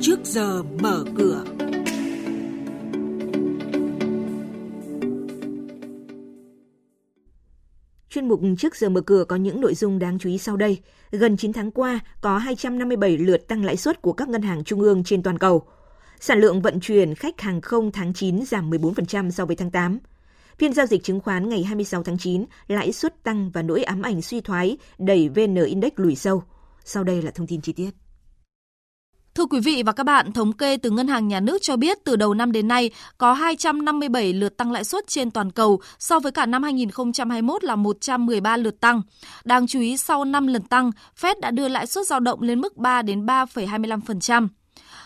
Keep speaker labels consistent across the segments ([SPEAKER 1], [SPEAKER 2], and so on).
[SPEAKER 1] trước giờ mở cửa.
[SPEAKER 2] Chuyên mục trước giờ mở cửa có những nội dung đáng chú ý sau đây. Gần 9 tháng qua, có 257 lượt tăng lãi suất của các ngân hàng trung ương trên toàn cầu. Sản lượng vận chuyển khách hàng không tháng 9 giảm 14% so với tháng 8. Phiên giao dịch chứng khoán ngày 26 tháng 9, lãi suất tăng và nỗi ám ảnh suy thoái đẩy VN Index lùi sâu. Sau đây là thông tin chi tiết.
[SPEAKER 3] Thưa quý vị và các bạn, thống kê từ Ngân hàng Nhà nước cho biết từ đầu năm đến nay có 257 lượt tăng lãi suất trên toàn cầu so với cả năm 2021 là 113 lượt tăng. Đáng chú ý sau 5 lần tăng, Fed đã đưa lãi suất dao động lên mức 3 đến 3,25%.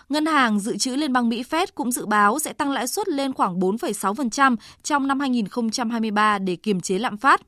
[SPEAKER 3] Ngân hàng Dự trữ Liên bang Mỹ Fed cũng dự báo sẽ tăng lãi suất lên khoảng 4,6% trong năm 2023 để kiềm chế lạm phát.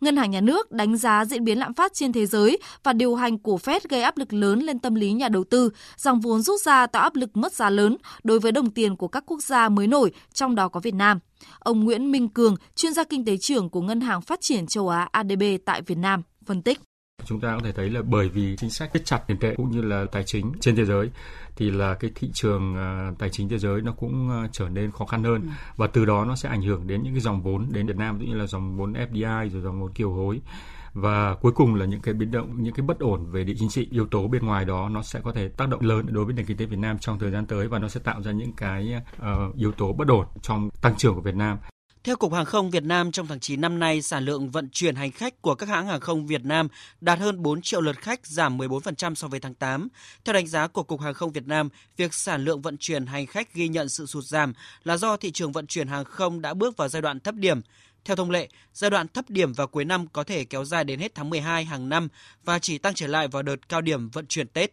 [SPEAKER 3] Ngân hàng Nhà nước đánh giá diễn biến lạm phát trên thế giới và điều hành của Fed gây áp lực lớn lên tâm lý nhà đầu tư, dòng vốn rút ra tạo áp lực mất giá lớn đối với đồng tiền của các quốc gia mới nổi, trong đó có Việt Nam. Ông Nguyễn Minh Cường, chuyên gia kinh tế trưởng của Ngân hàng Phát triển châu Á ADB tại Việt Nam, phân tích.
[SPEAKER 4] Chúng ta có thể thấy là bởi vì chính sách siết chặt tiền tệ cũng như là tài chính trên thế giới thì là cái thị trường uh, tài chính thế giới nó cũng uh, trở nên khó khăn hơn. Ừ. và từ đó nó sẽ ảnh hưởng đến những cái dòng vốn đến Việt Nam cũng như là dòng vốn FDI rồi dòng vốn kiều hối. Và cuối cùng là những cái biến động những cái bất ổn về địa chính trị yếu tố bên ngoài đó nó sẽ có thể tác động lớn đối với nền kinh tế Việt Nam trong thời gian tới và nó sẽ tạo ra những cái uh, yếu tố bất ổn trong tăng trưởng của Việt Nam
[SPEAKER 5] theo Cục Hàng không Việt Nam, trong tháng 9 năm nay, sản lượng vận chuyển hành khách của các hãng hàng không Việt Nam đạt hơn 4 triệu lượt khách, giảm 14% so với tháng 8. Theo đánh giá của Cục Hàng không Việt Nam, việc sản lượng vận chuyển hành khách ghi nhận sự sụt giảm là do thị trường vận chuyển hàng không đã bước vào giai đoạn thấp điểm. Theo thông lệ, giai đoạn thấp điểm vào cuối năm có thể kéo dài đến hết tháng 12 hàng năm và chỉ tăng trở lại vào đợt cao điểm vận chuyển Tết.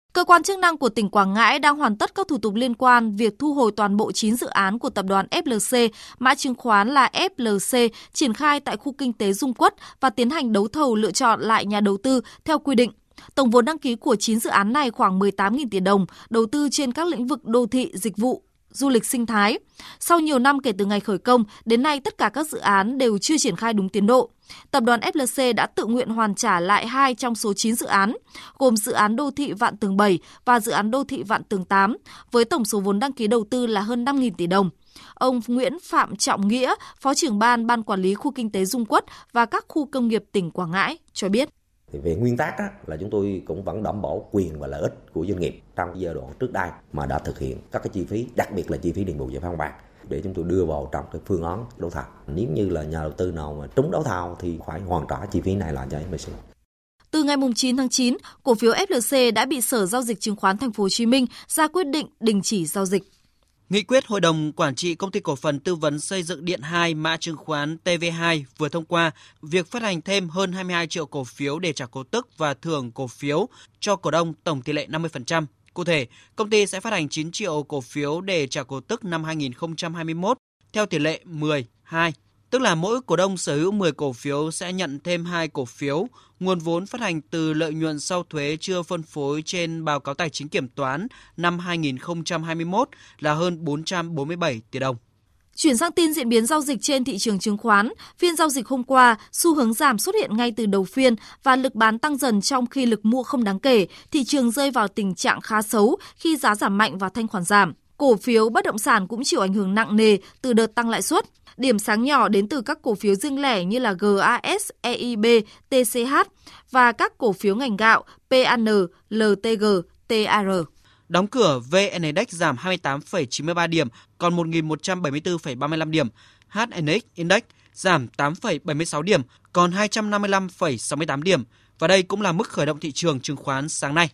[SPEAKER 3] Cơ quan chức năng của tỉnh Quảng Ngãi đang hoàn tất các thủ tục liên quan việc thu hồi toàn bộ 9 dự án của tập đoàn FLC, mã chứng khoán là FLC, triển khai tại khu kinh tế Dung Quất và tiến hành đấu thầu lựa chọn lại nhà đầu tư theo quy định. Tổng vốn đăng ký của 9 dự án này khoảng 18.000 tỷ đồng, đầu tư trên các lĩnh vực đô thị, dịch vụ, du lịch sinh thái. Sau nhiều năm kể từ ngày khởi công, đến nay tất cả các dự án đều chưa triển khai đúng tiến độ. Tập đoàn FLC đã tự nguyện hoàn trả lại hai trong số 9 dự án, gồm dự án đô thị Vạn Tường 7 và dự án đô thị Vạn Tường 8, với tổng số vốn đăng ký đầu tư là hơn 5.000 tỷ đồng. Ông Nguyễn Phạm Trọng Nghĩa, Phó trưởng ban Ban Quản lý Khu Kinh tế Dung Quất và các khu công nghiệp tỉnh Quảng Ngãi cho biết.
[SPEAKER 6] Thì về nguyên tắc á, là chúng tôi cũng vẫn đảm bảo quyền và lợi ích của doanh nghiệp trong giai đoạn trước đây mà đã thực hiện các cái chi phí, đặc biệt là chi phí đền bù giải phóng bạc để chúng tôi đưa vào trong cái phương án đấu thầu. Nếu như là nhà đầu tư nào mà trúng đấu thầu thì phải hoàn trả chi phí này lại cho MBC.
[SPEAKER 3] Từ ngày 9 tháng 9, cổ phiếu FLC đã bị Sở giao dịch chứng khoán Thành phố Hồ Chí Minh ra quyết định đình chỉ giao dịch.
[SPEAKER 5] Nghị quyết Hội đồng Quản trị Công ty Cổ phần Tư vấn Xây dựng Điện 2 mã chứng khoán TV2 vừa thông qua việc phát hành thêm hơn 22 triệu cổ phiếu để trả cổ tức và thưởng cổ phiếu cho cổ đông tổng tỷ lệ 50%. Cụ thể, công ty sẽ phát hành 9 triệu cổ phiếu để trả cổ tức năm 2021 theo tỷ lệ 10 2 tức là mỗi cổ đông sở hữu 10 cổ phiếu sẽ nhận thêm 2 cổ phiếu. Nguồn vốn phát hành từ lợi nhuận sau thuế chưa phân phối trên báo cáo tài chính kiểm toán năm 2021 là hơn 447 tỷ đồng.
[SPEAKER 3] Chuyển sang tin diễn biến giao dịch trên thị trường chứng khoán, phiên giao dịch hôm qua, xu hướng giảm xuất hiện ngay từ đầu phiên và lực bán tăng dần trong khi lực mua không đáng kể, thị trường rơi vào tình trạng khá xấu khi giá giảm mạnh và thanh khoản giảm. Cổ phiếu bất động sản cũng chịu ảnh hưởng nặng nề từ đợt tăng lãi suất. Điểm sáng nhỏ đến từ các cổ phiếu riêng lẻ như là GAS, EIB, TCH và các cổ phiếu ngành gạo PAN, LTG, TAR.
[SPEAKER 5] Đóng cửa VN Index giảm 28,93 điểm, còn 1.174,35 điểm. HNX Index giảm 8,76 điểm, còn 255,68 điểm. Và đây cũng là mức khởi động thị trường chứng khoán sáng nay.